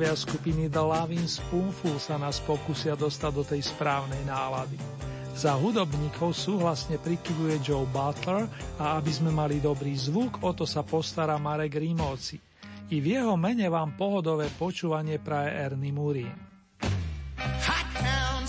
Členovia skupiny The Loving Spoonful sa nás pokusia dostať do tej správnej nálady. Za hudobníkov súhlasne prikyvuje Joe Butler a aby sme mali dobrý zvuk, o to sa postará Marek Rímovci. I v jeho mene vám pohodové počúvanie praje Ernie Murin. Hot town,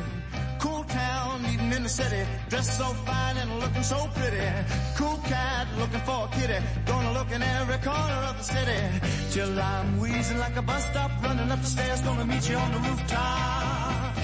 Town, eating in the city, dressed so fine and looking so pretty. Cool cat, looking for a kitty, gonna look in every corner of the city. Till I'm wheezing like a bus stop, running up the stairs, gonna meet you on the rooftop.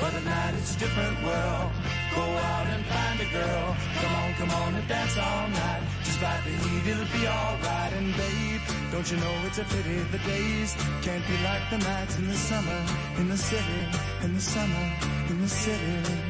But at night it's a different world. Go out and find a girl. Come on, come on and dance all night. It'll be alright. And babe, don't you know it's a pity the days can't be like the nights in the summer, in the city, in the summer, in the city.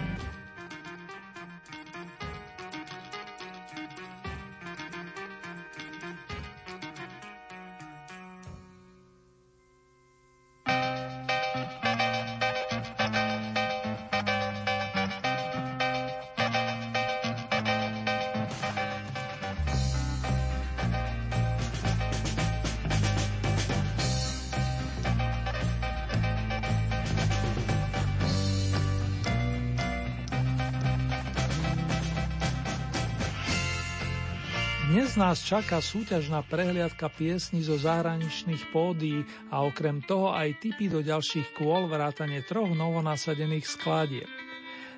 Nás čaká súťažná prehliadka piesní zo zahraničných pódií a okrem toho aj tipy do ďalších kôl vrátane troch novonasadených skladieb.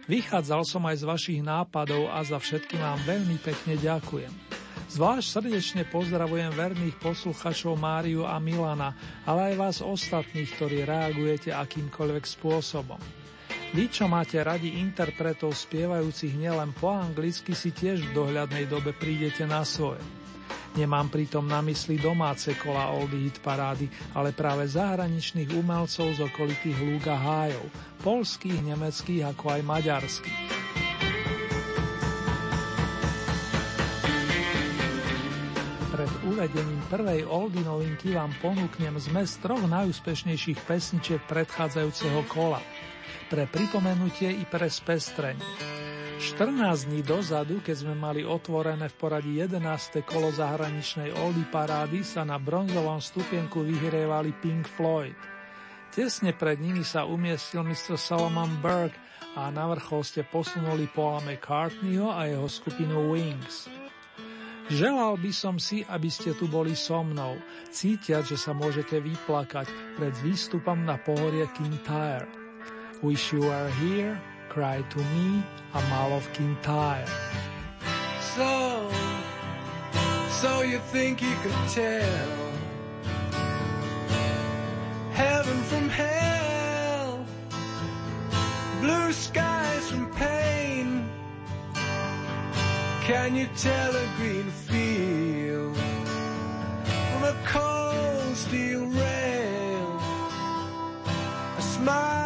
Vychádzal som aj z vašich nápadov a za všetky vám veľmi pekne ďakujem. Zvlášť srdečne pozdravujem verných posluchačov Máriu a Milana, ale aj vás ostatných, ktorí reagujete akýmkoľvek spôsobom. Vy, čo máte radi interpretov spievajúcich nielen po anglicky, si tiež v dohľadnej dobe prídete na svoje. Nemám pritom na mysli domáce kola Oldie Hit parády, ale práve zahraničných umelcov z okolitých lúk a hájov, polských, nemeckých ako aj maďarských. Pred uvedením prvej Oldy novinky vám ponúknem zmes troch najúspešnejších pesničiek predchádzajúceho kola – pre pripomenutie i pre spestrenie. 14 dní dozadu, keď sme mali otvorené v poradí 11. kolo zahraničnej Oldy parády, sa na bronzovom stupienku vyhrievali Pink Floyd. Tesne pred nimi sa umiestnil Mr. Solomon Burke a na vrchol ste posunuli Paula McCartneyho a jeho skupinu Wings. Želal by som si, aby ste tu boli so mnou, cítiať, že sa môžete vyplakať pred výstupom na pohorie Kintyre. Wish you were here, cry to me, a mal of Kintyre. So, so you think you could tell heaven from hell, blue skies from pain, Can you tell a green field from a cold steel rail? A smile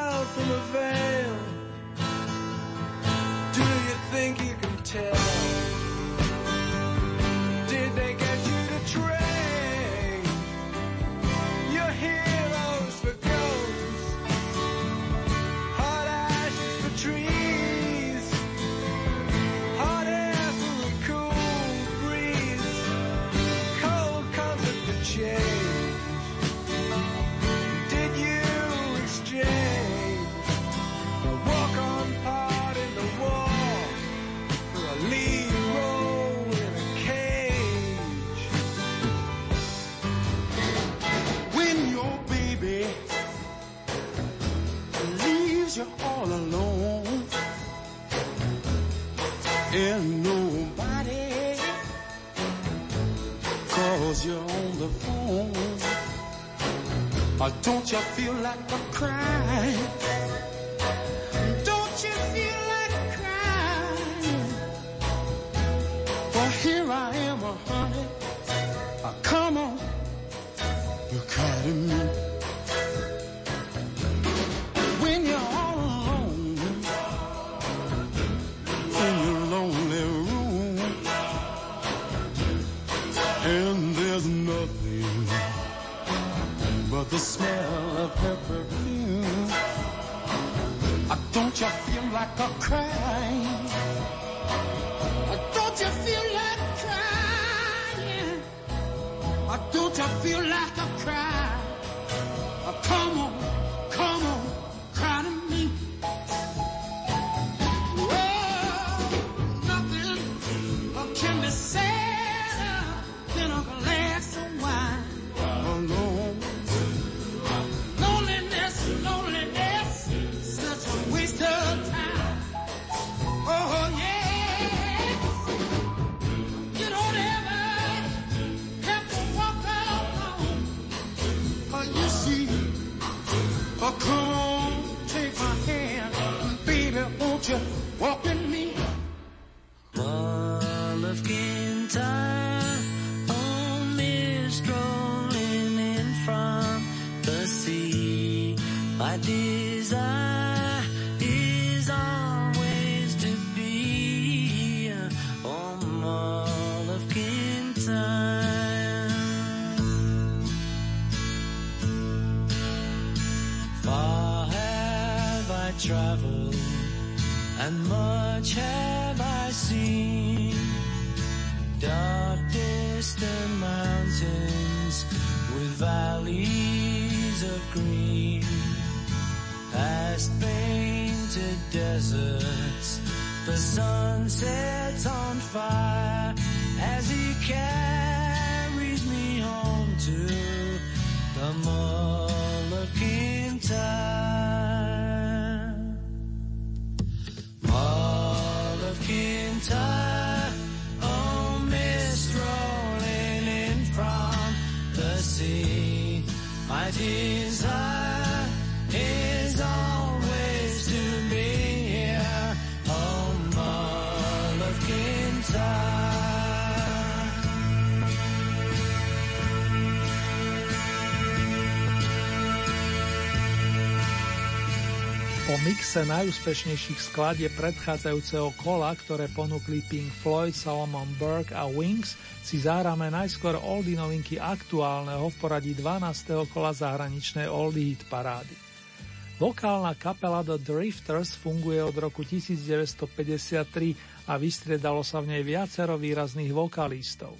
don't you feel like a crying feel like a traveled and much have I seen. Dark distant mountains with valleys of green. Past painted deserts, the sun sets on fire as he carries me home to the Mull of mixe najúspešnejších skladieb predchádzajúceho kola, ktoré ponúkli Pink Floyd, Solomon Burke a Wings, si zahráme najskôr oldie novinky aktuálneho v poradí 12. kola zahraničnej oldie hit parády. Vokálna kapela The Drifters funguje od roku 1953 a vystriedalo sa v nej viacero výrazných vokalistov.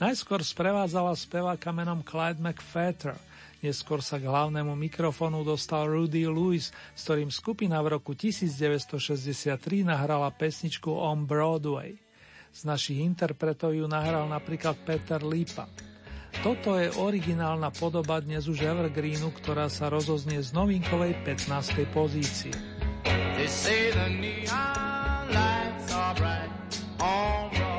Najskôr sprevádzala speváka menom Clyde McFetter – Neskôr sa k hlavnému mikrofónu dostal Rudy Lewis, s ktorým skupina v roku 1963 nahrala pesničku On Broadway. Z našich interpretov ju nahral napríklad Peter Lipa. Toto je originálna podoba dnes už Evergreenu, ktorá sa rozoznie z novinkovej 15. pozície. They say the neon lights are bright on Broadway.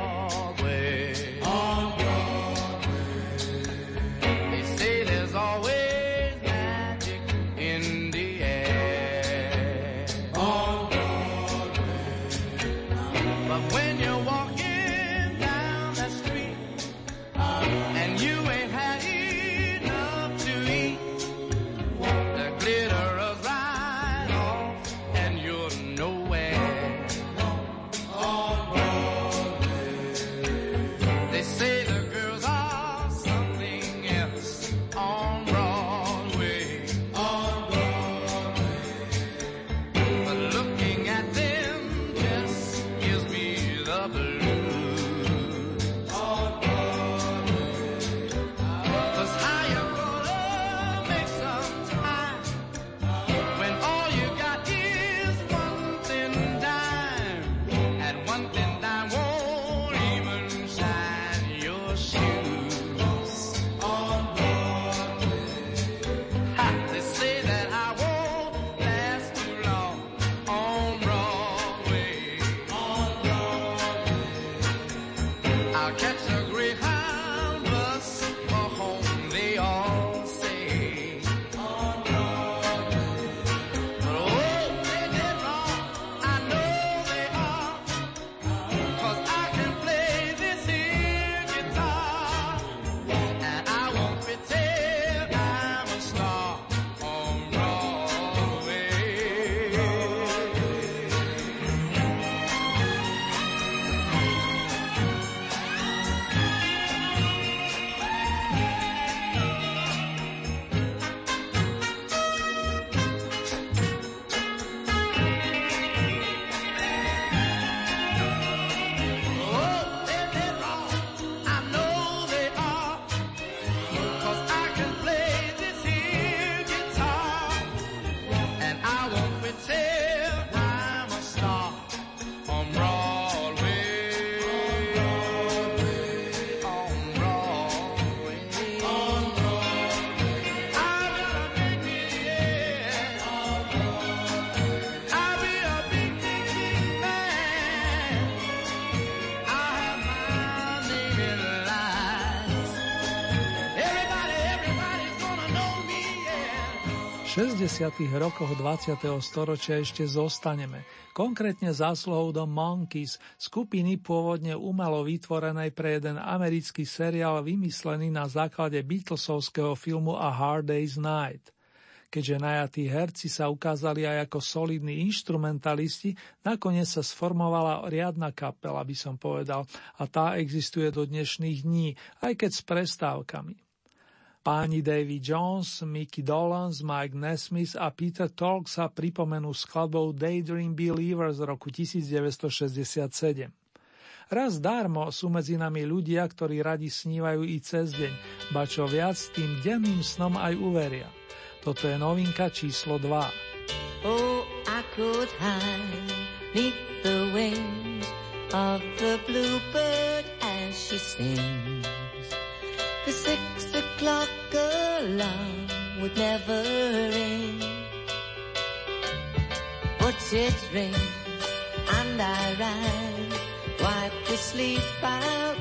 60. rokoch 20. storočia ešte zostaneme, konkrétne zásluhou do Monkeys, skupiny pôvodne umelo vytvorenej pre jeden americký seriál vymyslený na základe Beatlesovského filmu A Hard Day's Night. Keďže najatí herci sa ukázali aj ako solidní instrumentalisti, nakoniec sa sformovala riadna kapela, by som povedal, a tá existuje do dnešných dní, aj keď s prestávkami. Páni Davy Jones, Mickey Dolenz, Mike Nesmith a Peter Talk sa pripomenú skladbou Daydream Believer z roku 1967. Raz darmo sú medzi nami ľudia, ktorí radi snívajú i cez deň, ba čo viac tým denným snom aj uveria. Toto je novinka číslo 2. Oh, I could hide the wings of the bluebird as she sings. The six o'clock alarm would never ring. But it rings and I rise, wipe the sleep out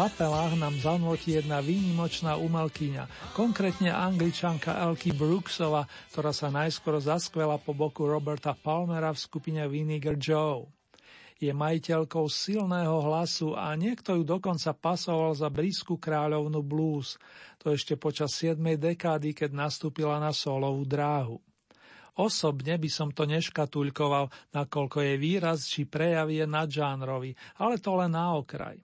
kapelách nám zanotí jedna výnimočná umelkyňa, konkrétne angličanka Elky Brooksova, ktorá sa najskôr zaskvela po boku Roberta Palmera v skupine Vinegar Joe. Je majiteľkou silného hlasu a niekto ju dokonca pasoval za blízku kráľovnu blues, to ešte počas 7. dekády, keď nastúpila na solovú dráhu. Osobne by som to neškatulkoval, nakoľko je výraz či prejav je nadžánrový, ale to len na okraj.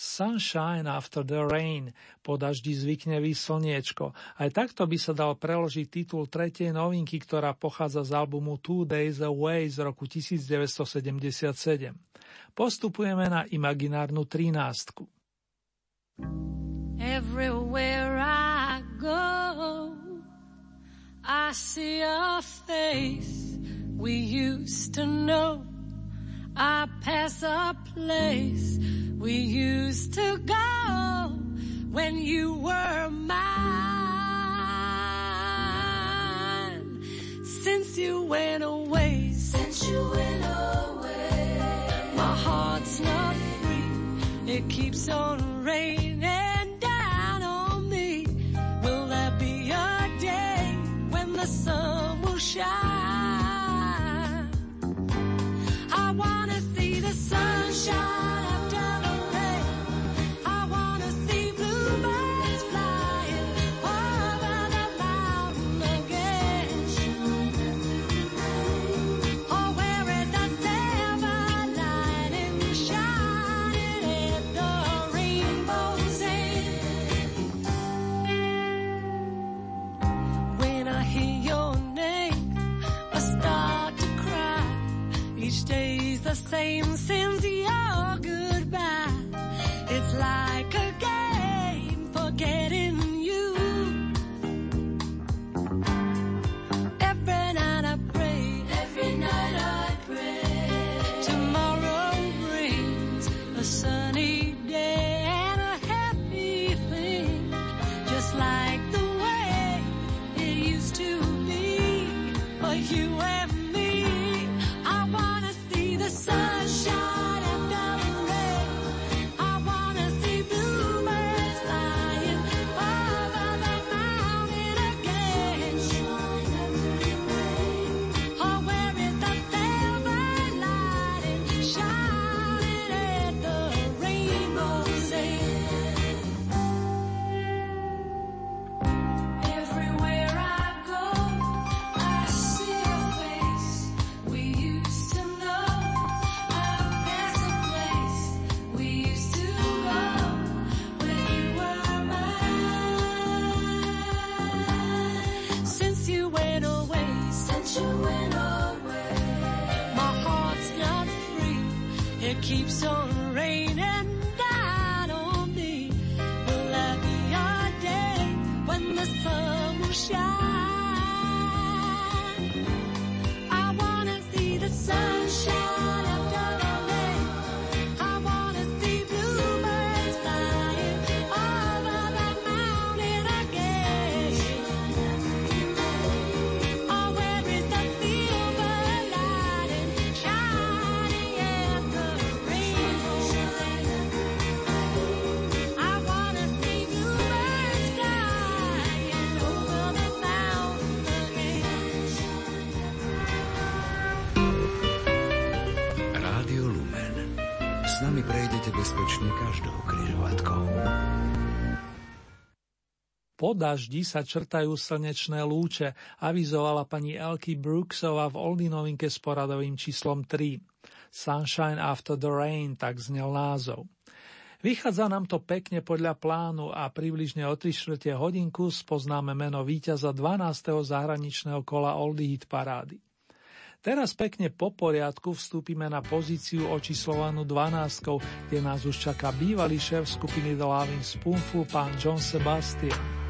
Sunshine after the rain, po daždi zvykne slniečko. Aj takto by sa dal preložiť titul tretej novinky, ktorá pochádza z albumu Two Days Away z roku 1977. Postupujeme na imaginárnu trinástku. Everywhere I go, I see a face we used to know. I pass a place we used to go when you were mine. Since you went away, since you went away, my heart's not free. It keeps on raining down on me. Will there be a day when the sun will shine? I wanna see the sunshine the same však. Po daždi sa črtajú slnečné lúče, avizovala pani Elky Brooksova v Oldy novinke s poradovým číslom 3. Sunshine after the rain, tak znel názov. Vychádza nám to pekne podľa plánu a približne o 3 čtvrte hodinku spoznáme meno víťaza 12. zahraničného kola Oldy Hit Parády. Teraz pekne po poriadku vstúpime na pozíciu očíslovanú 12, kde nás už čaká bývalý šéf skupiny The Loving Spoonful, pán John Sebastian.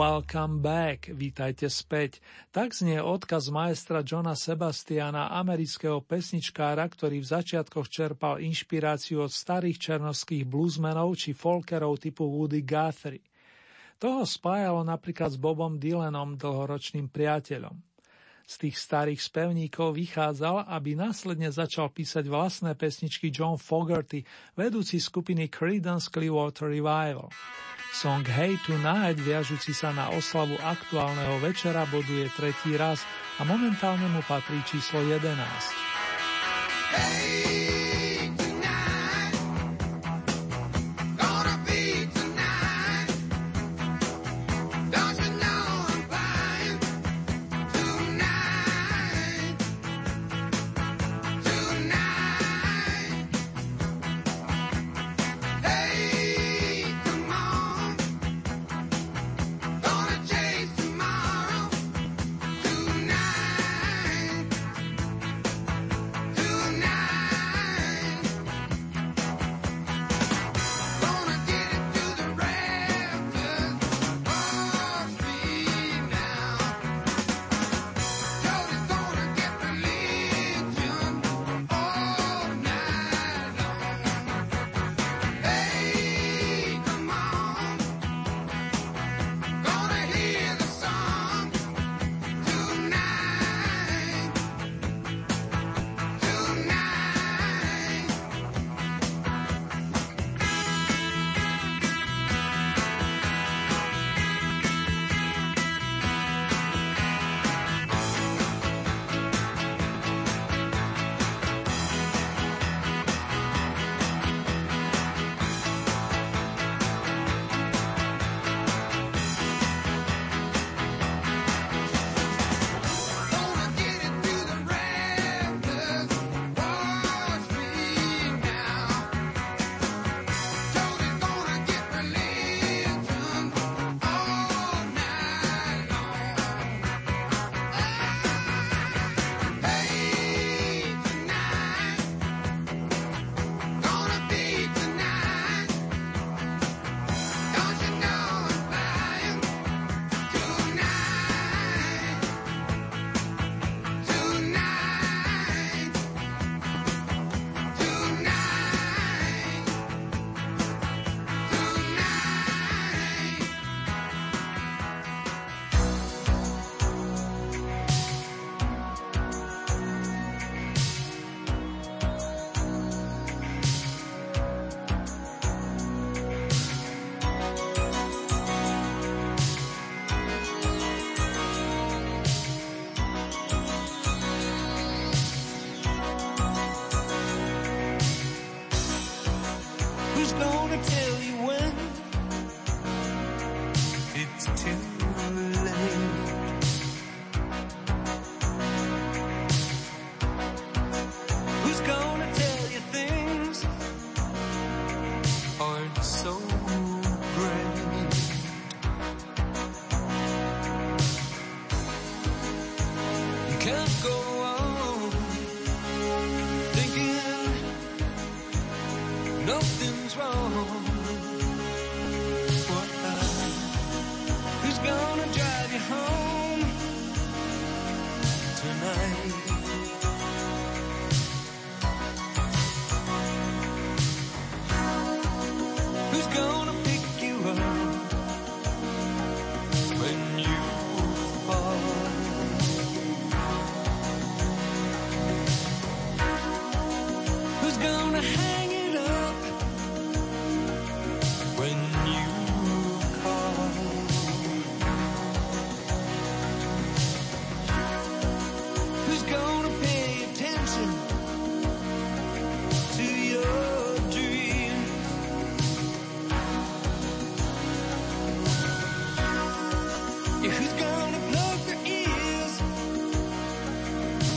Welcome back, vítajte späť. Tak znie odkaz maestra Johna Sebastiana, amerického pesničkára, ktorý v začiatkoch čerpal inšpiráciu od starých černovských bluesmenov či folkerov typu Woody Guthrie. Toho spájalo napríklad s Bobom Dylanom, dlhoročným priateľom. Z tých starých spevníkov vychádzal, aby následne začal písať vlastné pesničky John Fogerty, vedúci skupiny Creedence Clearwater Revival. Song Hey Tonight, viažúci sa na oslavu aktuálneho večera, boduje tretí raz a momentálne mu patrí číslo 11. Hey!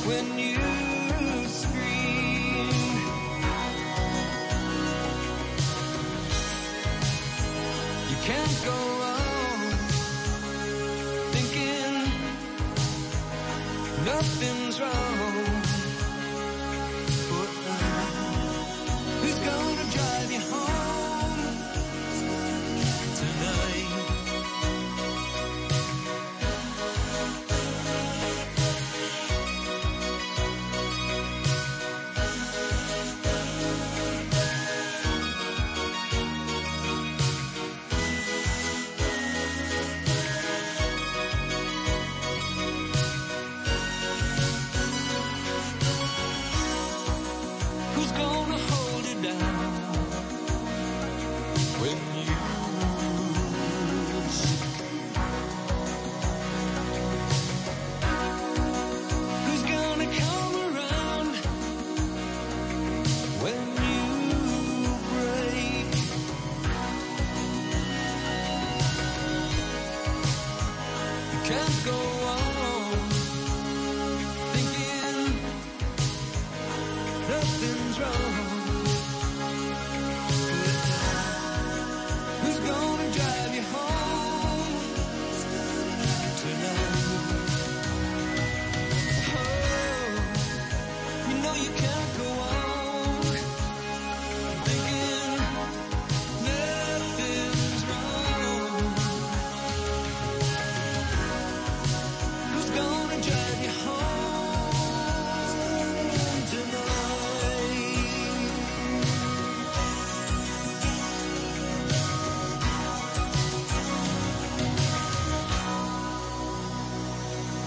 when you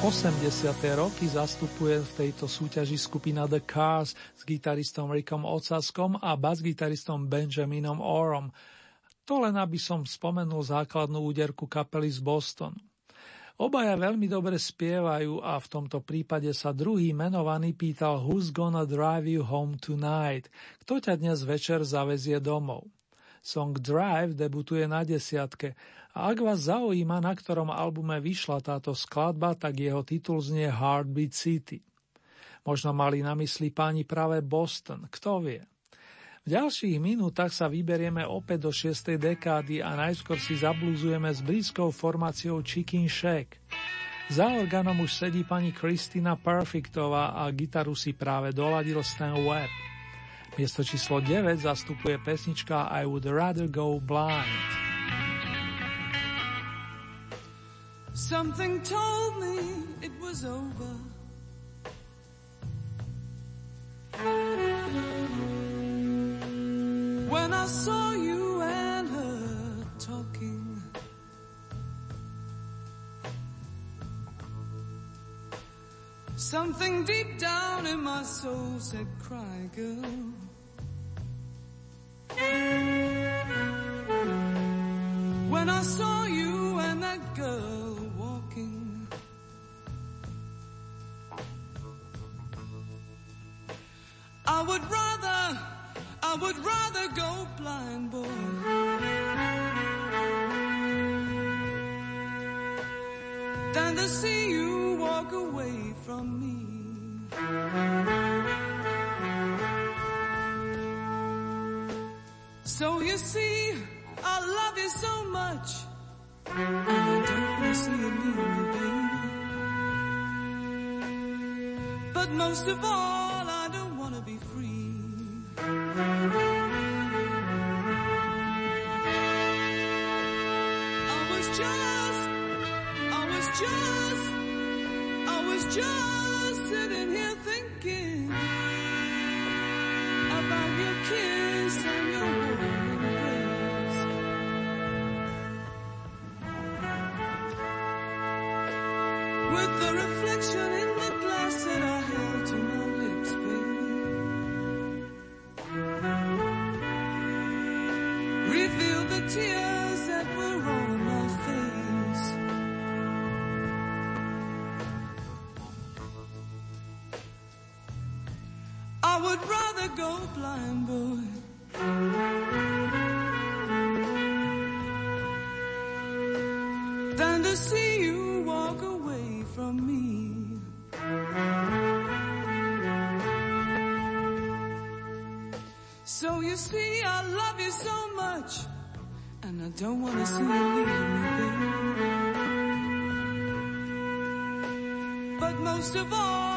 80. roky zastupuje v tejto súťaži skupina The Cars s gitaristom Rickom Ocaskom a basgitaristom Benjaminom Orom. To len aby som spomenul základnú úderku kapely z Bostonu. Obaja veľmi dobre spievajú a v tomto prípade sa druhý menovaný pýtal Who's gonna drive you home tonight? Kto ťa dnes večer zavezie domov? Song Drive debutuje na desiatke a ak vás zaujíma, na ktorom albume vyšla táto skladba, tak jeho titul znie Heartbeat City. Možno mali na mysli páni práve Boston, kto vie. V ďalších minútach sa vyberieme opäť do 6. dekády a najskôr si zablúzujeme s britskou formáciou Chicken Shack. Za orgánom už sedí pani Kristina Perfectová a gitaru si práve doladil Stan Webb. Miesto číslo 9 zastupuje pesnička I Would Rather Go Blind. Something told me it was over. When I saw you and her talking. Something deep down in my soul said, cry girl. When I saw blind, boy. Than to see you walk away from me. So you see, I love you so much. And I don't want to see you leave me, baby. But most of all, You see, I love you so much, and I don't want to see you leave me, baby. But most of all,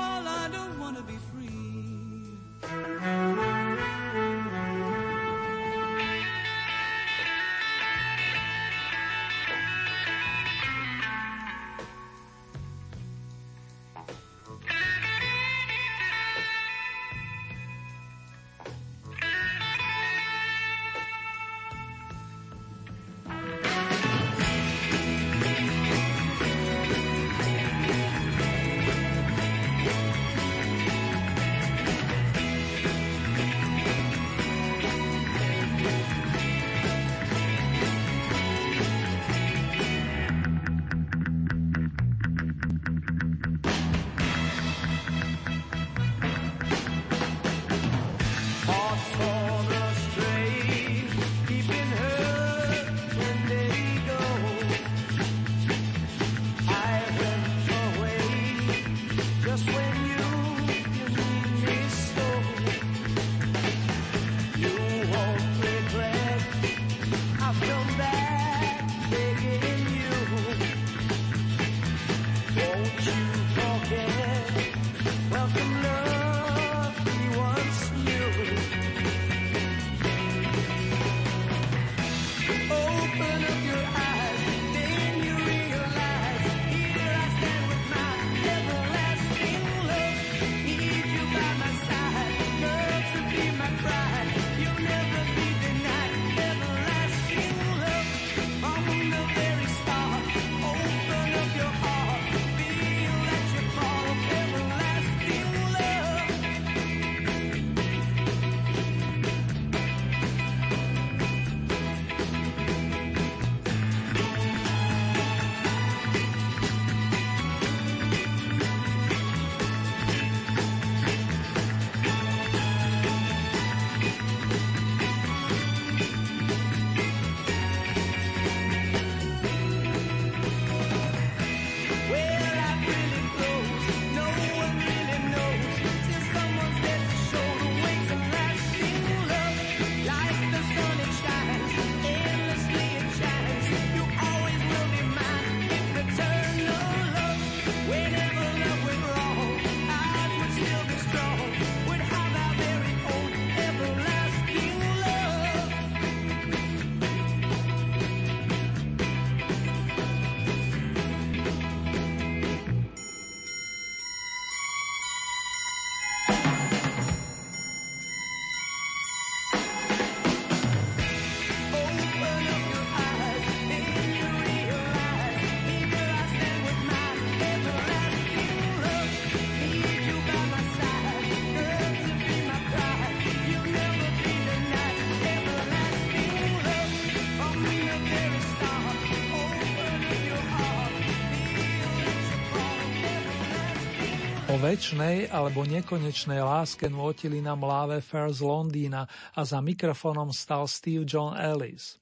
O väčšnej alebo nekonečnej láske nôtili na mláve Fair z Londýna a za mikrofónom stal Steve John Ellis.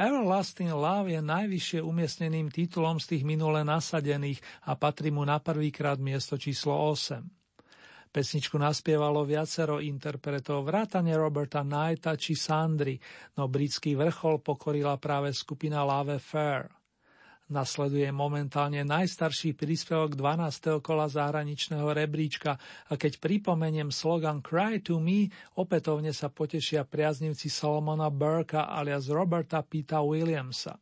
Everlasting Love je najvyššie umiestneným titulom z tých minule nasadených a patrí mu na prvýkrát miesto číslo 8. Pesničku naspievalo viacero interpretov, vrátane Roberta Knighta či Sandry, no britský vrchol pokorila práve skupina Lave Fair. Nasleduje momentálne najstarší príspevok 12. kola zahraničného rebríčka a keď pripomeniem slogan Cry to me, opätovne sa potešia priaznivci Solomona Burka alias Roberta Pita Williamsa.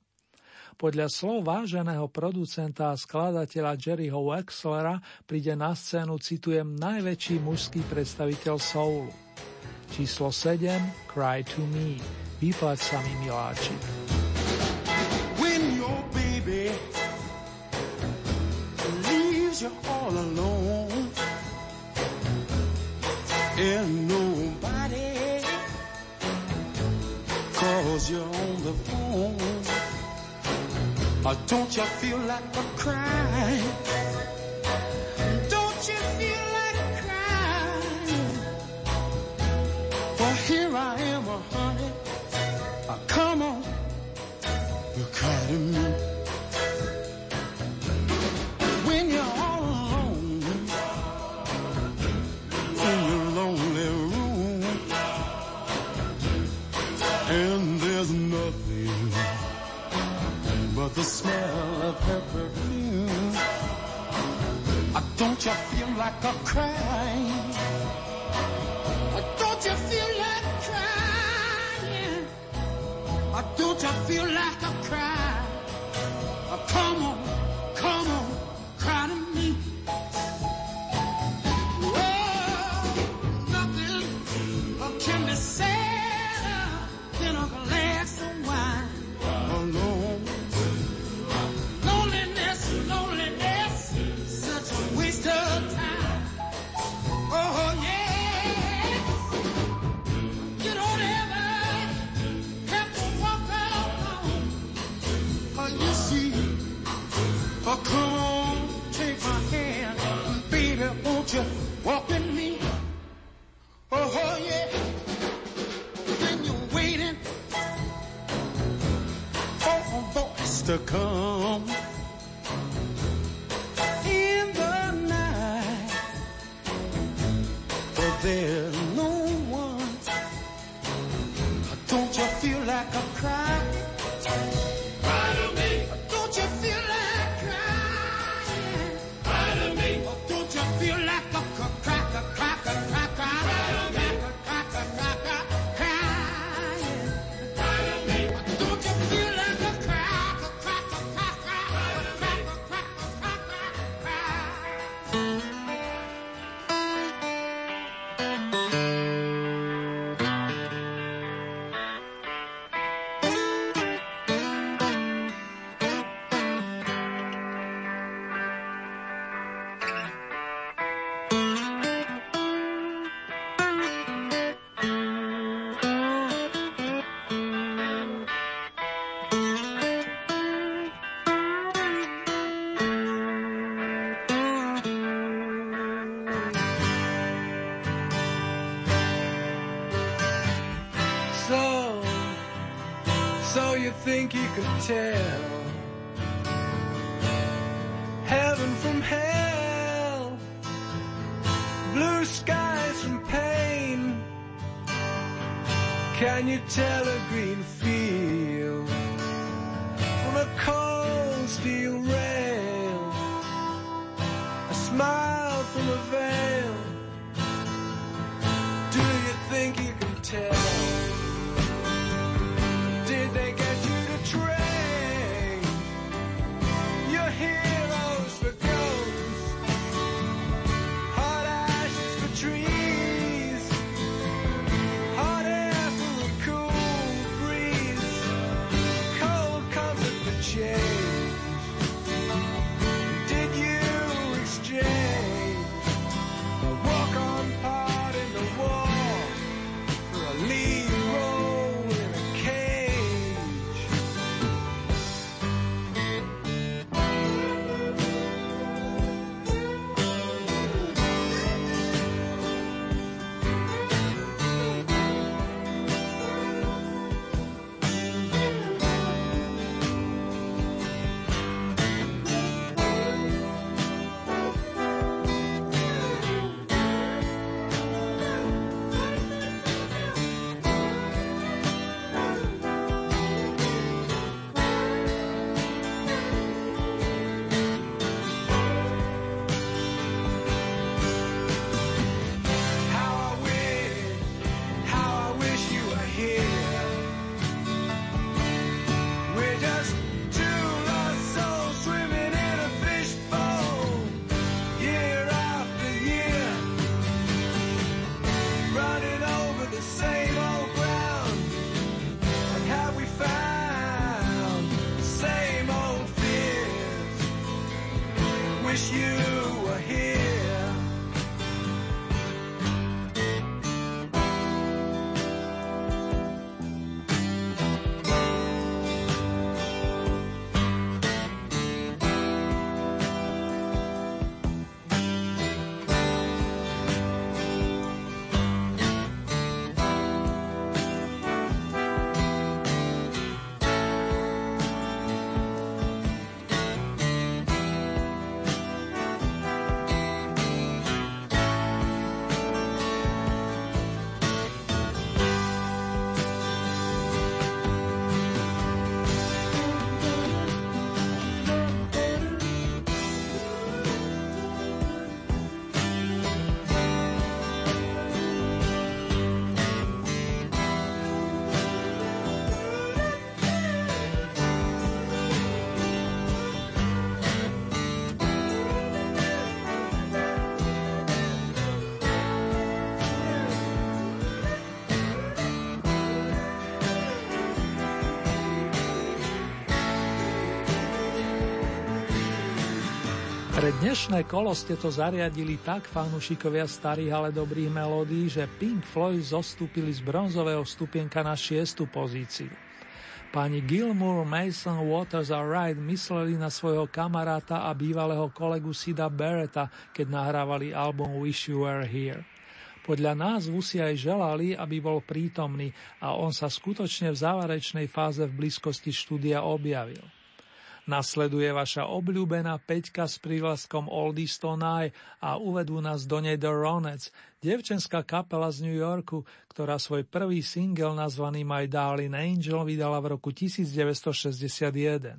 Podľa slov váženého producenta a skladateľa Jerryho Wexlera príde na scénu, citujem, najväčší mužský predstaviteľ soulu. Číslo 7, Cry to me, vyplať sa mi miláčik. You all alone and nobody calls you on the phone. Or don't you feel like a crying? Don't you feel like crying? Well, here I am, don't you feel like a crying? Don't you feel like crying? Don't you feel like a cry? Come on, to come could tell heaven from hell, blue skies from pain. Can you tell? Dnešné kolo ste to zariadili tak, fanúšikovia starých, ale dobrých melódií, že Pink Floyd zostúpili z bronzového stupienka na šiestu pozíciu. Pani Gilmour, Mason, Waters a Wright mysleli na svojho kamaráta a bývalého kolegu Sida Beretta, keď nahrávali album Wish You Were Here. Podľa názvu si aj želali, aby bol prítomný a on sa skutočne v záverečnej fáze v blízkosti štúdia objavil. Nasleduje vaša obľúbená peťka s prívlaskom Oldies Tonight a uvedú nás do nej The Ronets, devčenská kapela z New Yorku, ktorá svoj prvý single nazvaný My Darling Angel vydala v roku 1961.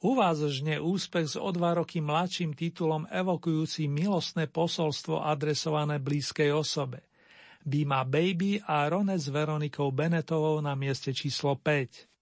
U vás žne úspech s o dva roky mladším titulom evokujúci milostné posolstvo adresované blízkej osobe. Be Baby a Ronec s Veronikou Benetovou na mieste číslo 5.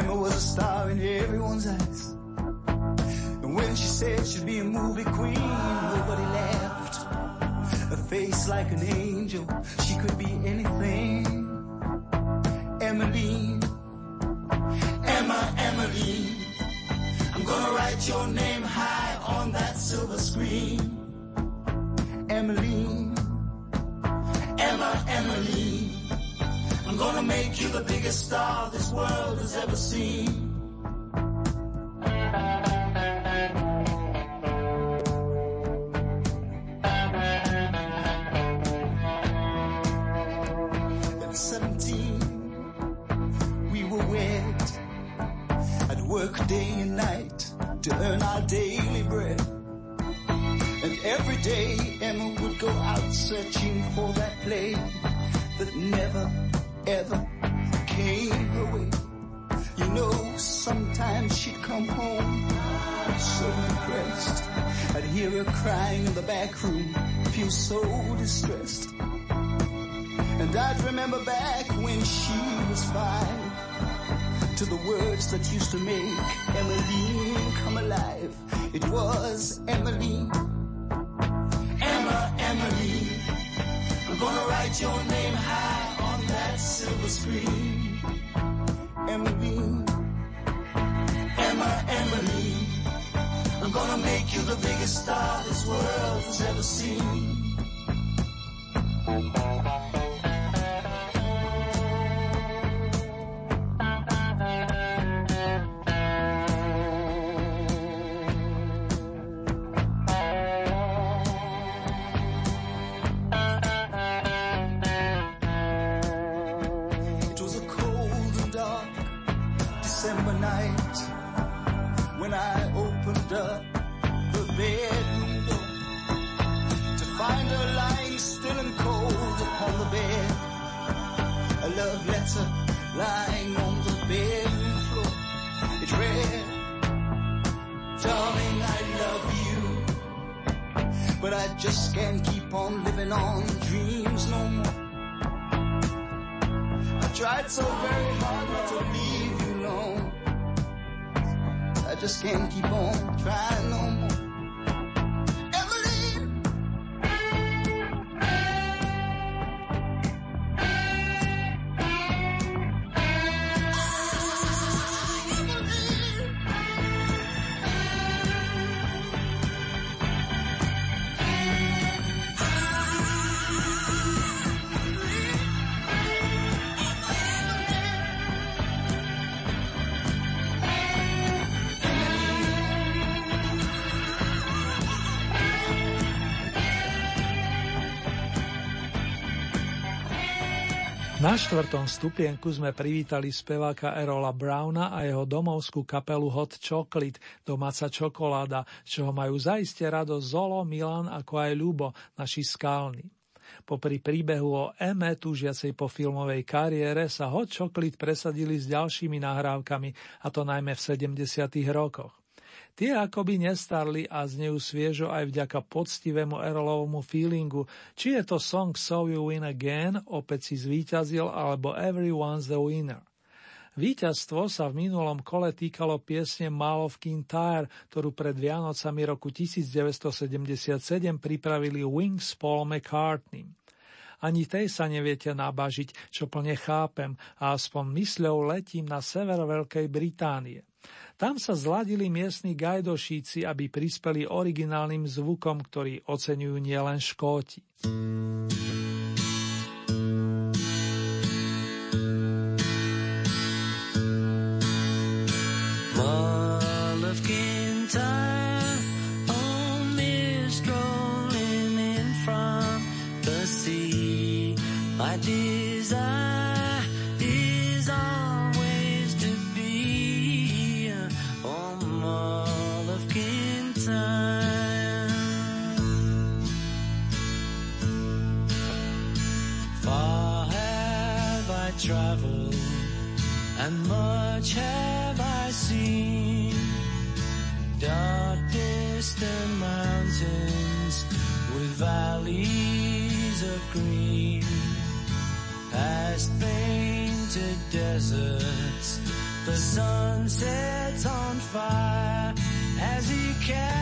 Emma was a star in everyone's eyes. And when she said she'd be a movie queen, nobody laughed. A face like an angel, she could be anything. Emily, Emma, Emily, I'm gonna write your name high on that silver screen. Emily, Emma, Emily gonna make you the biggest star this world has ever seen. At 17, we were wed at work day and night to earn our daily bread. And every day Emma would go out searching for that play that never ever came away. You know, sometimes she'd come home so depressed. I'd hear her crying in the back room, feel so distressed. And I'd remember back when she was five to the words that used to make Emmeline come alive. It was Emmeline. Emma, Emmeline, I'm gonna write your name high silver screen. Emmeline. Emma, Emmeline. I'm gonna make you the biggest star this world has ever seen. Lying on the bedroom floor. It read, Darling, I love you, but I just can't keep on living on dreams no more. I tried so very hard not to leave you alone. I just can't keep on trying no more. Na štvrtom stupienku sme privítali speváka Erola Browna a jeho domovskú kapelu Hot Chocolate, domáca čokoláda, z čoho majú zaiste rado Zolo, Milan ako aj Ľubo, naši skalní. Popri príbehu o Eme, túžiacej po filmovej kariére, sa Hot Chocolate presadili s ďalšími nahrávkami, a to najmä v 70. rokoch. Tie akoby nestarli a znejú sviežo aj vďaka poctivému Erolovomu feelingu, či je to song So You Win Again, opäť si zvíťazil, alebo Everyone's the Winner. Víťazstvo sa v minulom kole týkalo piesne Mall of Kintyre, ktorú pred Vianocami roku 1977 pripravili Wings Paul McCartney. Ani tej sa neviete nabažiť, čo plne chápem a aspoň mysľou letím na sever Veľkej Británie. Tam sa zladili miestni gajdošíci, aby prispeli originálnym zvukom, ktorý oceňujú nielen Škóti. Deserts, the sun sets on fire as he carries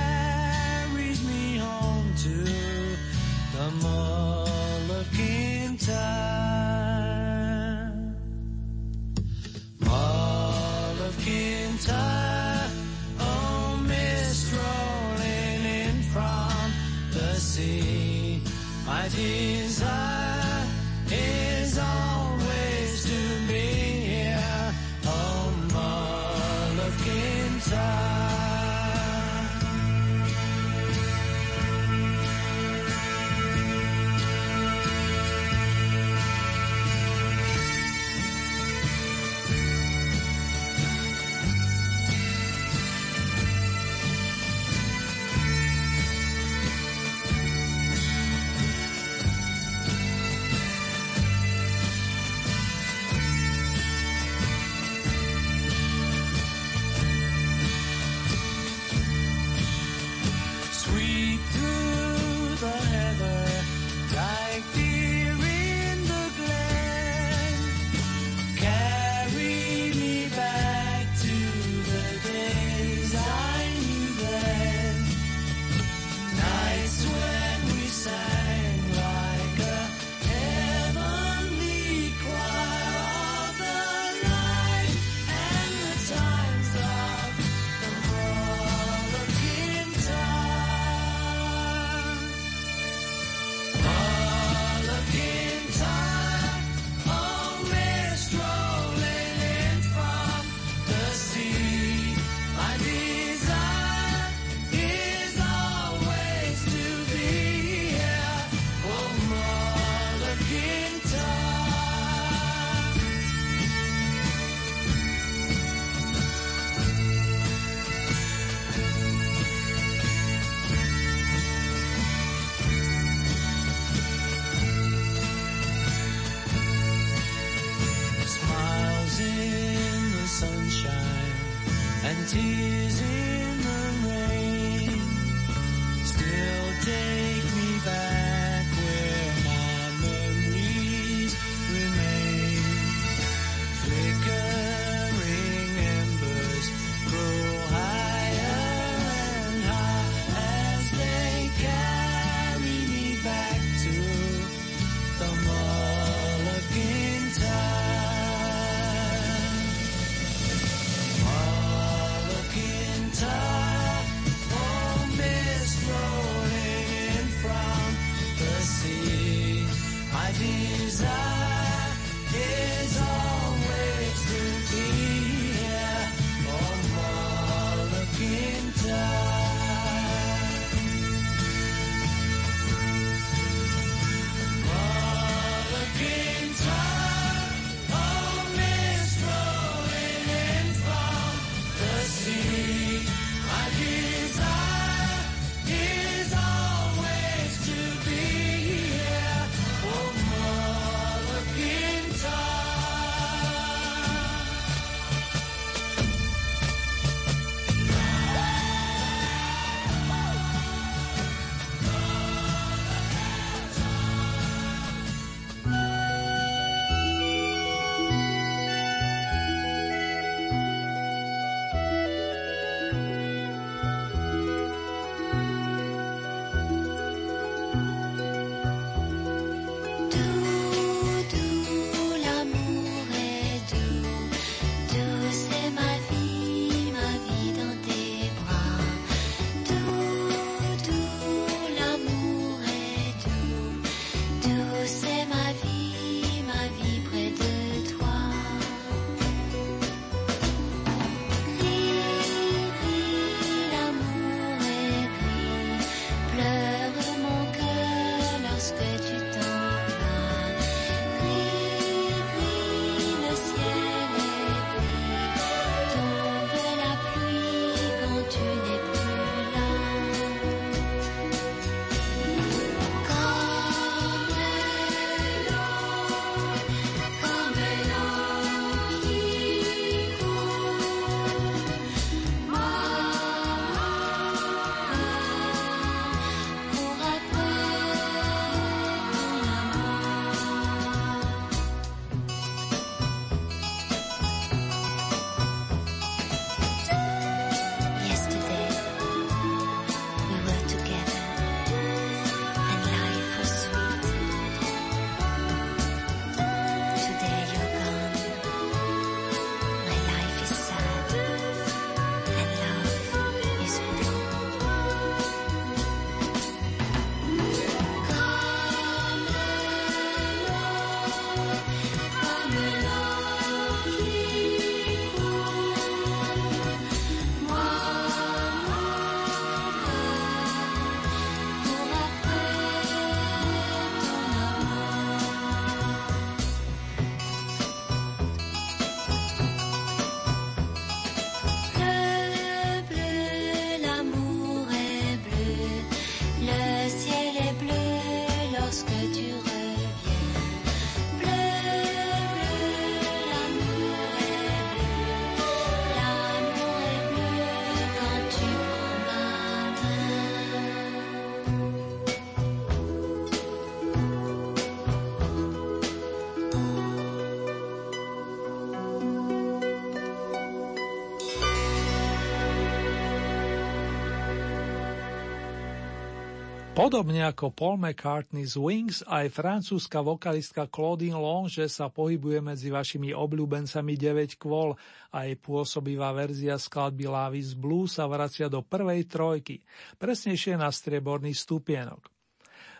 Podobne ako Paul McCartney z Wings, aj francúzska vokalistka Claudine Longe sa pohybuje medzi vašimi obľúbencami 9 kvôl a jej pôsobivá verzia skladby Lavis Blue sa vracia do prvej trojky, presnejšie na strieborný stupienok.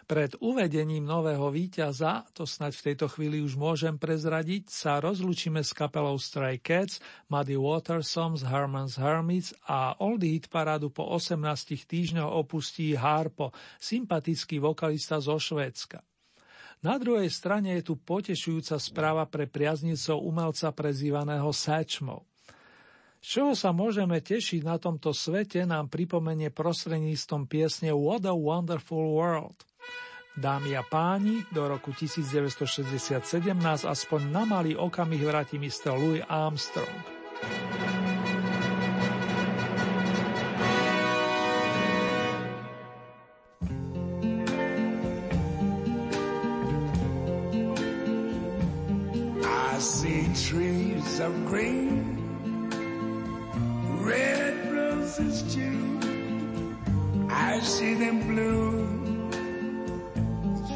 Pred uvedením nového víťaza, to snať v tejto chvíli už môžem prezradiť, sa rozlučíme s kapelou Stray Cats, Muddy Watersom z Herman's Hermits a Oldie Hit parádu po 18 týždňoch opustí Harpo, sympatický vokalista zo Švédska. Na druhej strane je tu potešujúca správa pre priaznicov umelca prezývaného Sačmov. Z čoho sa môžeme tešiť na tomto svete nám pripomenie prostredníctvom piesne What a Wonderful World. Dámy a páni, do roku 1967 nás aspoň na malý okamih vráti mistr Louis Armstrong. Trees of green, red roses too. I see them blue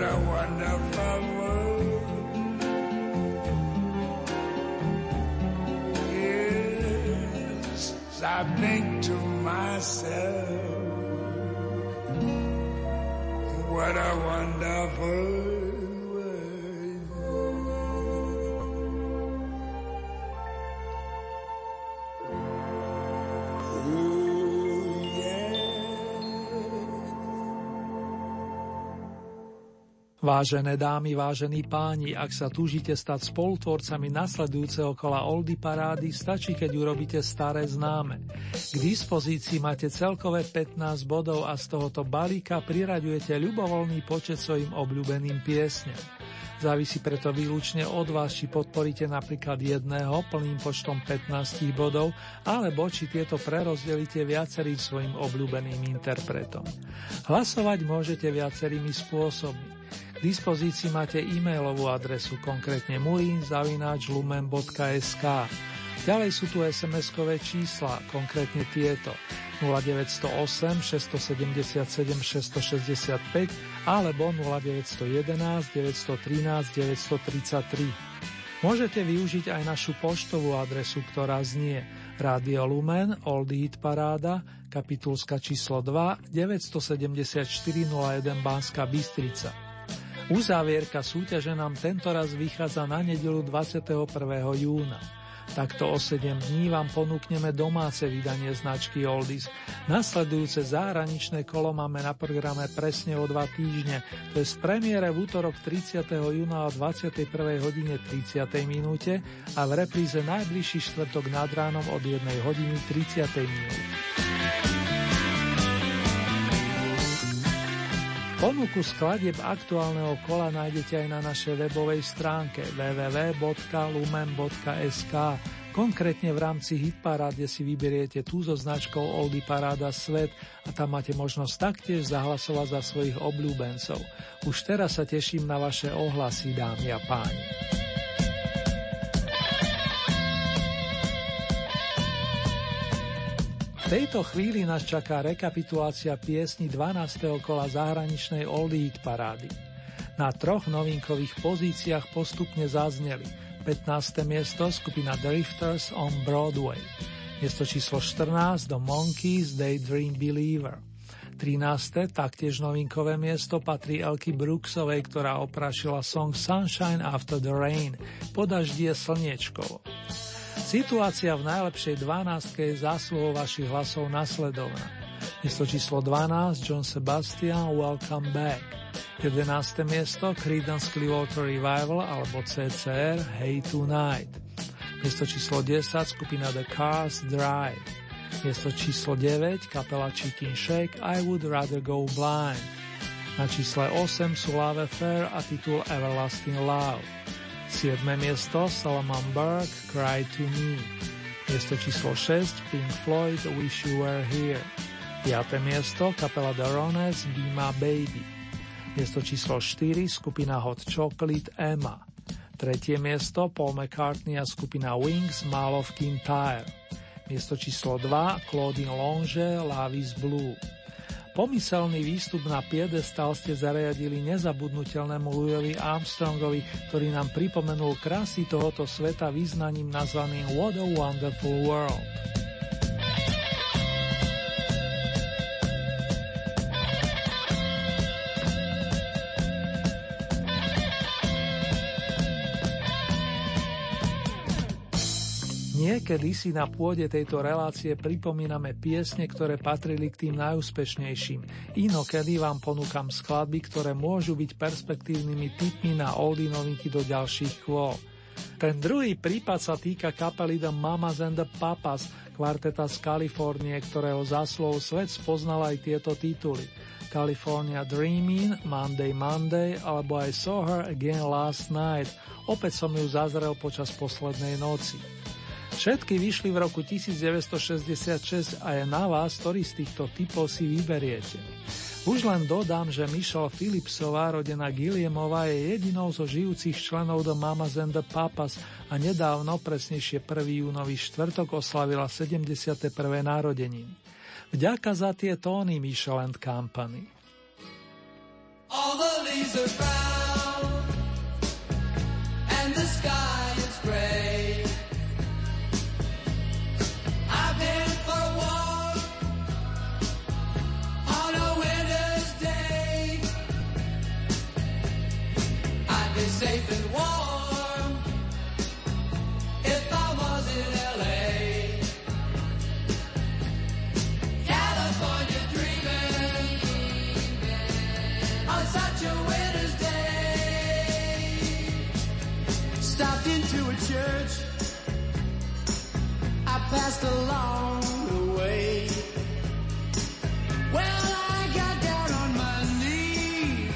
what a wonderful world. Yes, I think to myself, what a wonderful Vážené dámy, vážení páni, ak sa túžite stať spolutvorcami nasledujúceho kola Oldy parády, stačí, keď urobíte staré známe. K dispozícii máte celkové 15 bodov a z tohoto balíka priraďujete ľubovoľný počet svojim obľúbeným piesňam. Závisí preto výlučne od vás, či podporíte napríklad jedného plným počtom 15 bodov, alebo či tieto prerozdelíte viacerým svojim obľúbeným interpretom. Hlasovať môžete viacerými spôsobmi. Dispozícii máte e-mailovú adresu, konkrétne murinzavináčlumen.sk. Ďalej sú tu SMS-kové čísla, konkrétne tieto 0908 677 665 alebo 0911 913 933. Môžete využiť aj našu poštovú adresu, ktorá znie Radio Lumen, Old Hit Paráda, kapitulska číslo 2, 974 01 Banska Bystrica. Uzávierka súťaže nám tentoraz vychádza na nedelu 21. júna. Takto o 7 dní vám ponúkneme domáce vydanie značky Oldies. Nasledujúce zahraničné kolo máme na programe presne o dva týždne, to je z premiére v útorok 30. júna o 21. hodine 30. minúte a v repríze najbližší štvrtok nad ránom od 1 hodiny 30. minúty. Ponuku skladieb aktuálneho kola nájdete aj na našej webovej stránke www.lumen.sk. Konkrétne v rámci Hitparád, kde si vyberiete tú so značkou Oldy Paráda Svet a tam máte možnosť taktiež zahlasovať za svojich obľúbencov. Už teraz sa teším na vaše ohlasy, dámy a páni. Tejto chvíli nás čaká rekapitulácia piesni 12. kola zahraničnej Old Hit parády. Na troch novinkových pozíciách postupne zazneli 15. miesto skupina Drifters on Broadway, miesto číslo 14 do Monkeys Daydream Believer, 13. taktiež novinkové miesto patrí Elky Brooksovej, ktorá oprašila song Sunshine After the Rain, podaždie slniečkovo. Situácia v najlepšej 12 je zásluhou vašich hlasov nasledovná. Miesto číslo 12 John Sebastian Welcome Back. 11. miesto Creedence Clearwater Revival alebo CCR Hey Tonight. Miesto číslo 10 skupina The Cars Drive. Miesto číslo 9 kapela Chicken Shake I Would Rather Go Blind. Na čísle 8 sú Love Fair a titul Everlasting Love. 7. miesto Solomon Burke Cry to Me. Miesto číslo 6 Pink Floyd Wish You Were Here. 5. miesto kapela Ronettes Be My Baby. Miesto číslo 4 skupina Hot Chocolate Emma. Tretie miesto Paul McCartney a skupina Wings Mall of Kintyre. Miesto číslo 2 Claudine Longe Love is Blue. Pomyselný výstup na piedestal ste zariadili nezabudnutelnému Louisovi Armstrongovi, ktorý nám pripomenul krásy tohoto sveta význaním nazvaným What a Wonderful World. Niekedy si na pôde tejto relácie pripomíname piesne, ktoré patrili k tým najúspešnejším. Inokedy vám ponúkam skladby, ktoré môžu byť perspektívnymi tipmi na oldy novinky do ďalších kôl. Ten druhý prípad sa týka kapely The Mamas and the Papas, kvarteta z Kalifornie, ktorého zaslov svet spoznal aj tieto tituly. California Dreaming, Monday Monday alebo aj Saw Her Again Last Night. Opäť som ju zazrel počas poslednej noci. Všetky vyšli v roku 1966 a je na vás, ktorý z týchto typov si vyberiete. Už len dodám, že Michelle Philipsová, rodená Gilliamová, je jedinou zo žijúcich členov do Mamas and the Papas a nedávno, presnejšie 1. júnový štvrtok, oslavila 71. narodenín. Vďaka za tie tóny Michelle and Company. All the leaves are brown and the sky Into a church. I passed along the way. Well, I got down on my knees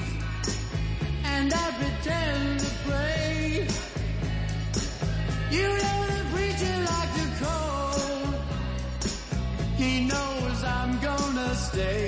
and I pretend to pray. you know the preacher like the cold. He knows I'm gonna stay.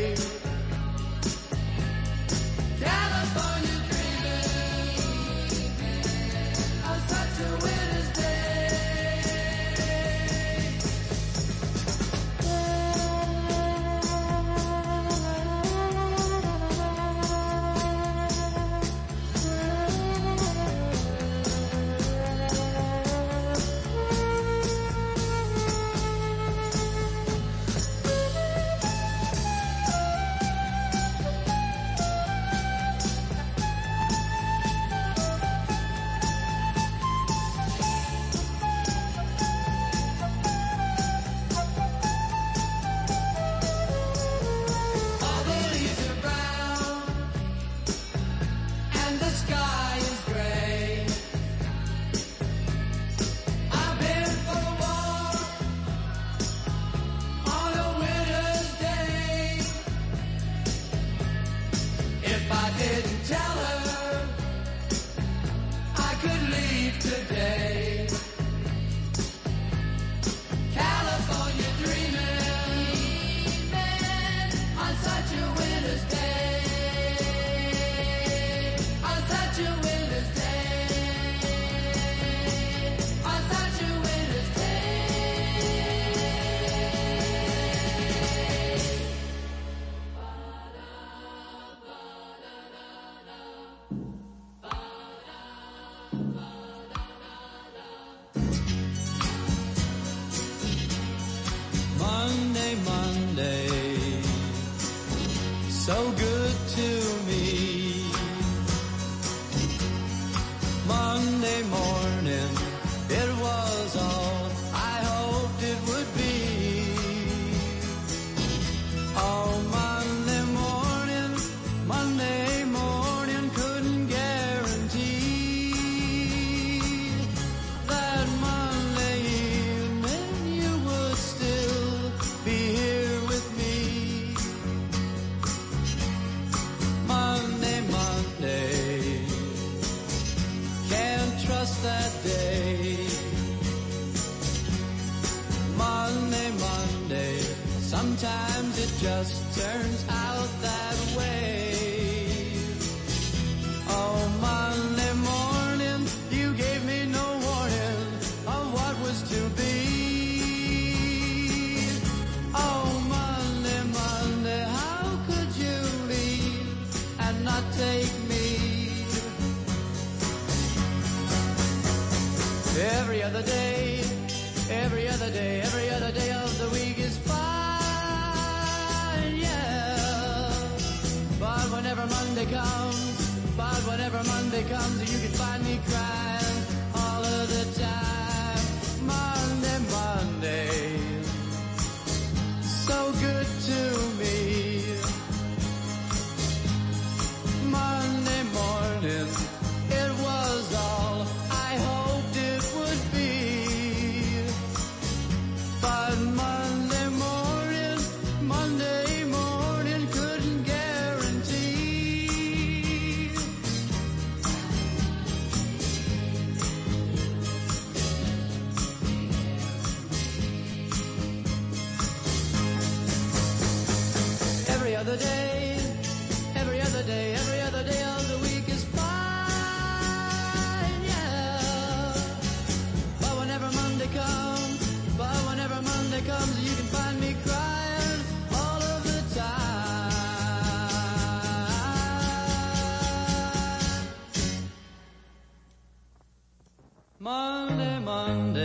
Just turns out that way. Oh, Monday morning, you gave me no warning of what was to be. Oh, Monday, Monday, how could you leave and not take me? Every other day, every other day, every Comes, but whenever Monday comes, you can find me crying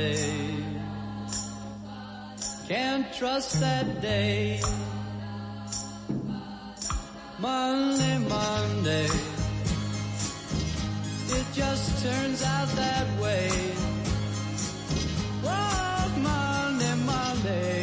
Monday, can't trust that day. Monday, Monday. It just turns out that way. Oh, Monday, Monday.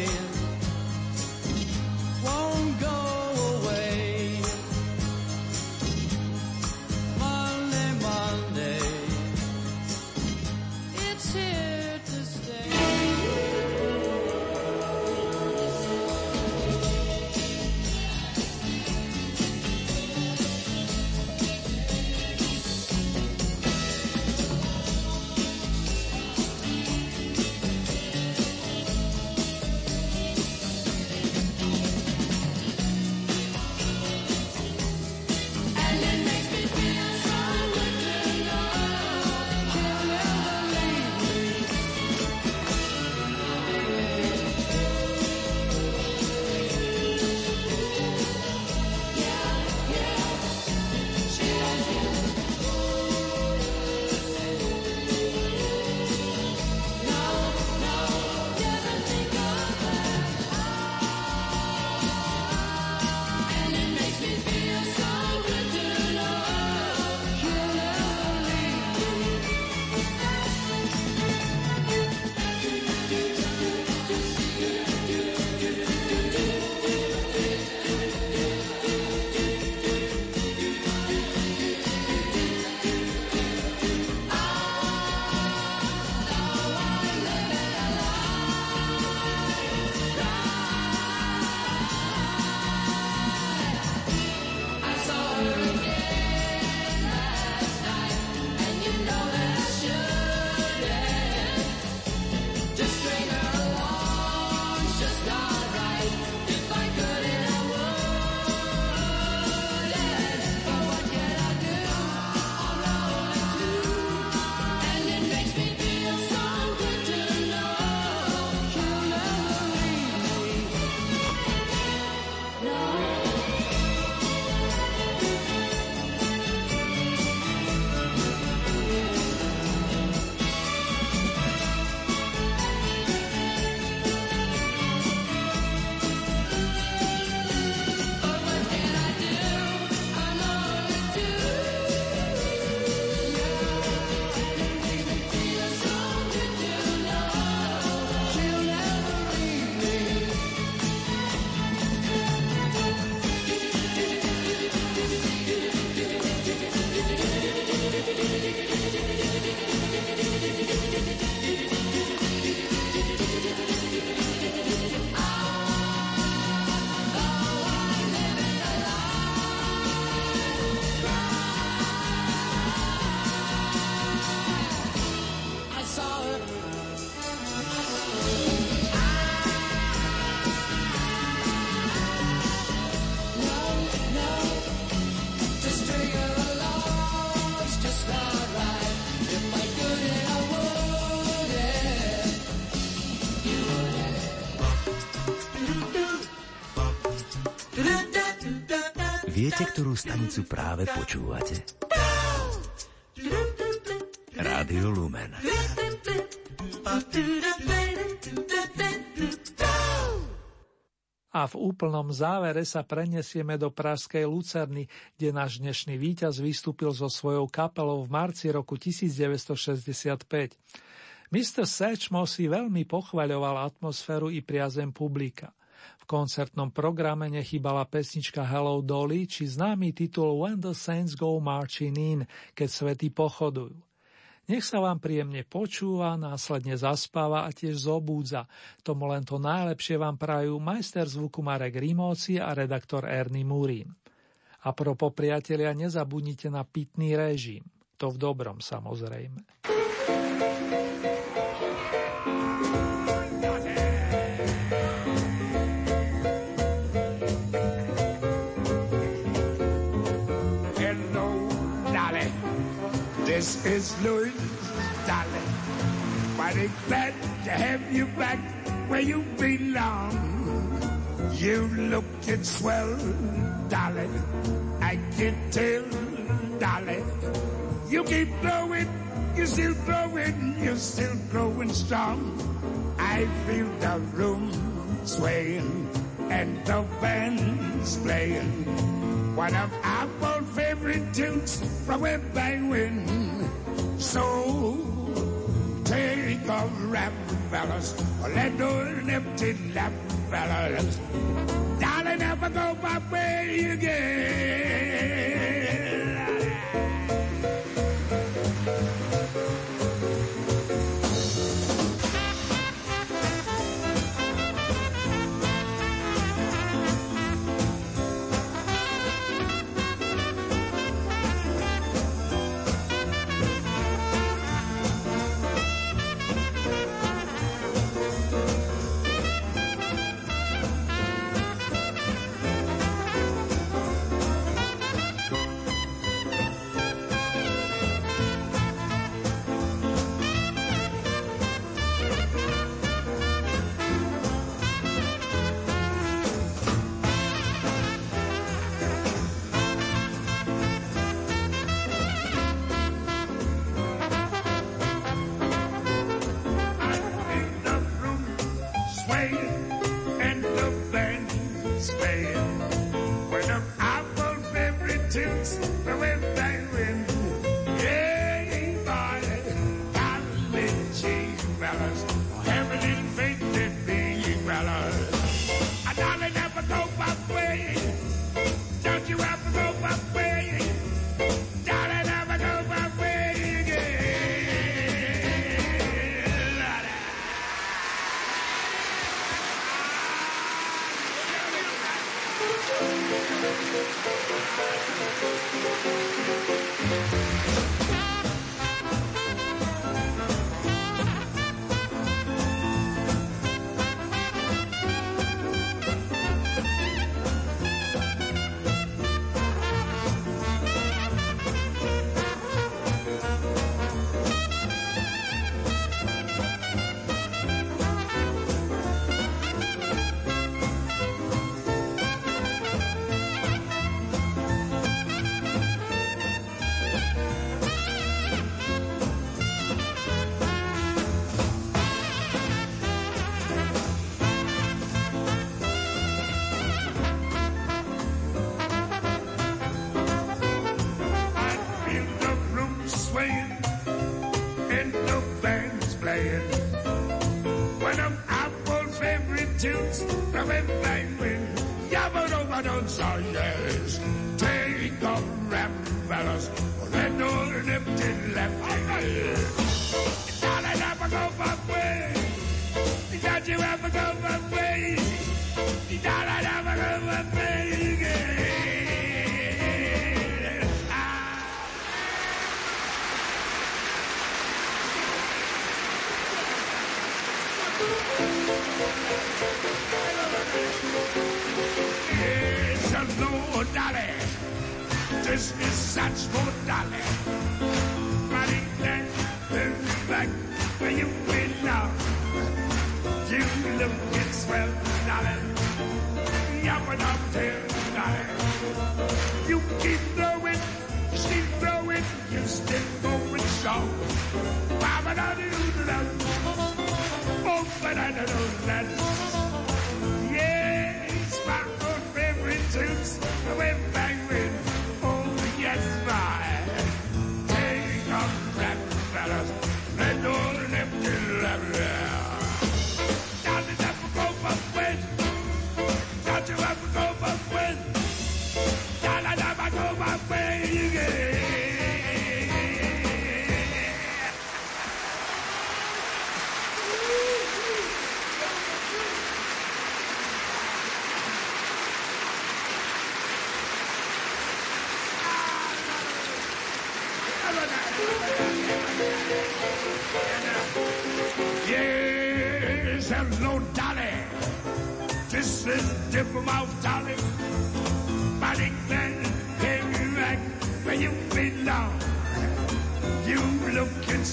Ktorú stanicu práve počúvate? Rádio Lumen. A v úplnom závere sa prenesieme do Pražskej Lucerny, kde náš dnešný víťaz vystúpil so svojou kapelou v marci roku 1965. Mr. Satchmo si veľmi pochvaľoval atmosféru i priazem publika. V koncertnom programe nechybala pesnička Hello Dolly či známy titul When the Saints Go Marching In, keď svety pochodujú. Nech sa vám príjemne počúva, následne zaspáva a tiež zobúdza. Tomu len to najlepšie vám prajú majster zvuku Marek Rimóci a redaktor Ernie Murín. A propo priatelia, nezabudnite na pitný režim. To v dobrom samozrejme. This is Louis, darling. Mighty glad to have you back where you belong. You looking swell, darling. I can tell, darling. You keep growing, you're still growing, you're still growing strong. I feel the room swaying and the band's playing. One of our favorite tunes from way back when. So take a rap, fellas, let those empty lap, fellas. Darling, never go my way again. Thank you.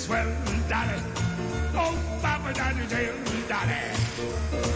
swell, daddy. Oh, Papa, daddy, daddy.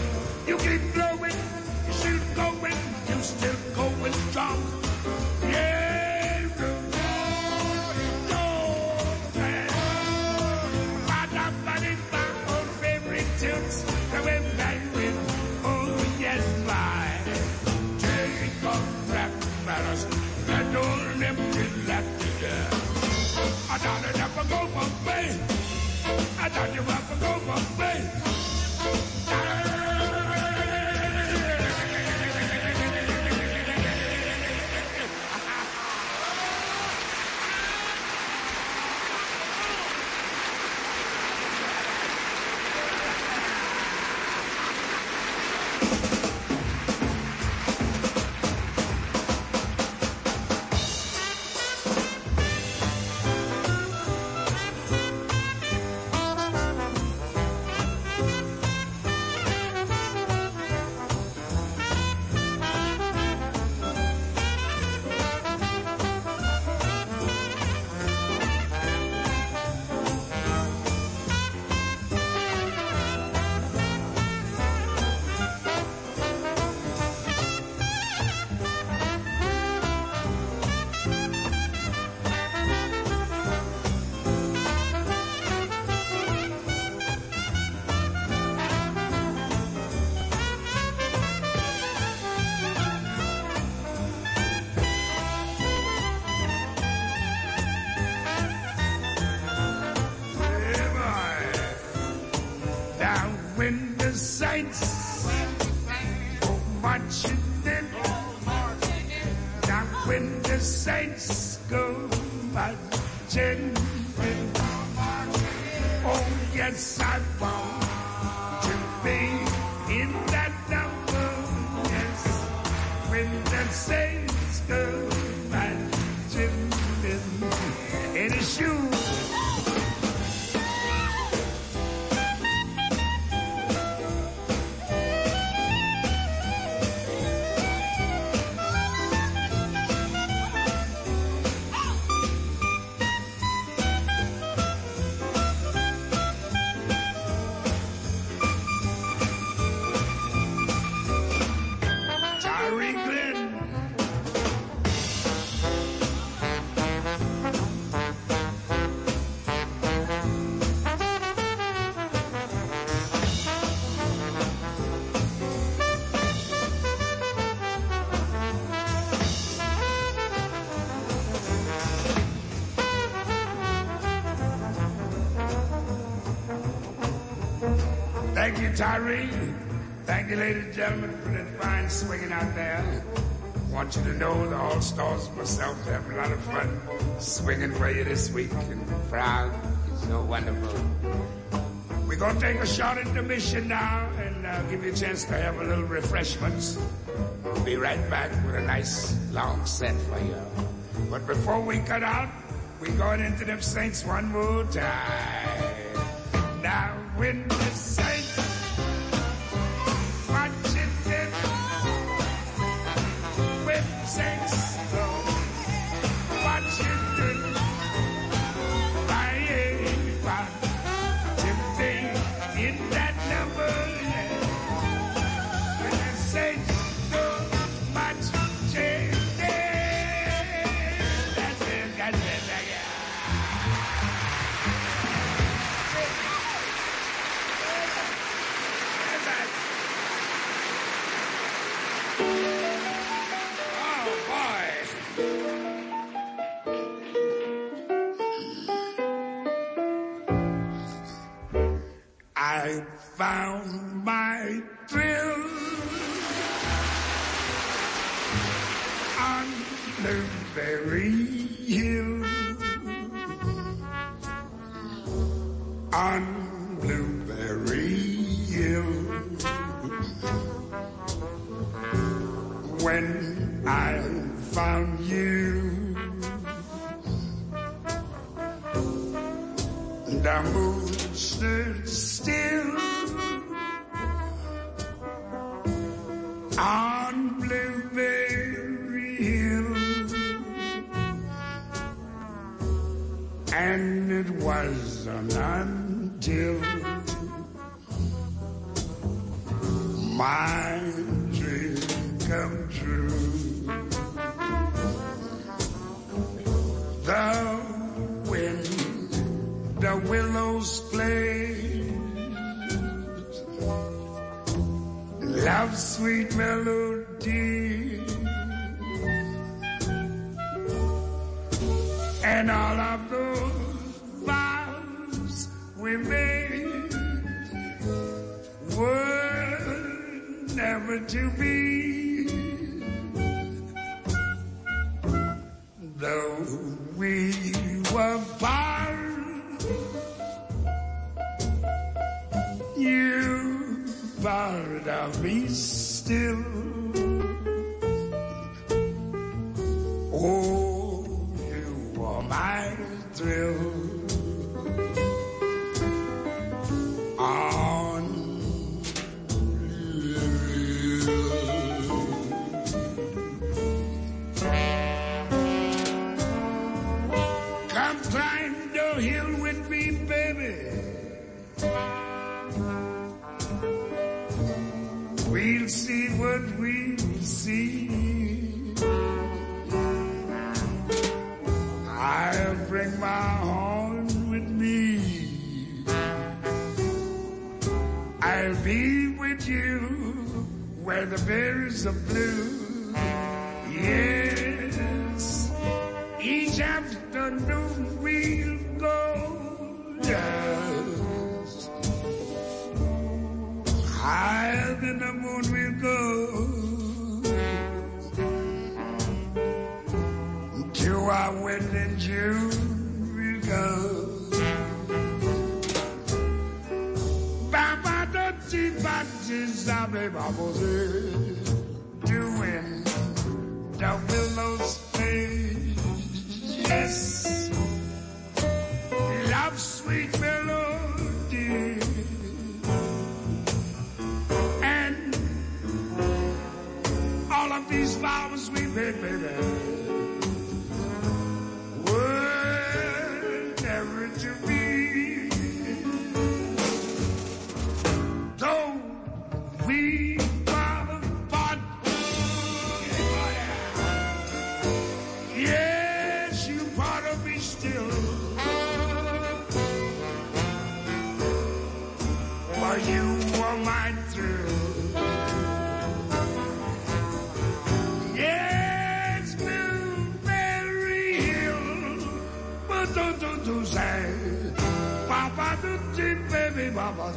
Tyree. Thank you, ladies and gentlemen, for that fine swinging out there. Want you to know the All Stars myself have a lot of fun swinging for you this week, and the crowd is so wonderful. We're gonna take a short intermission now and uh, give you a chance to have a little refreshments. We'll be right back with a nice long set for you. But before we cut out, we're going into them Saints one more time. never to be. Though we were barred, you barred of me still. Oh, you are my thrill. the berries are blue. José.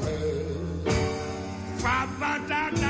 father. Papa,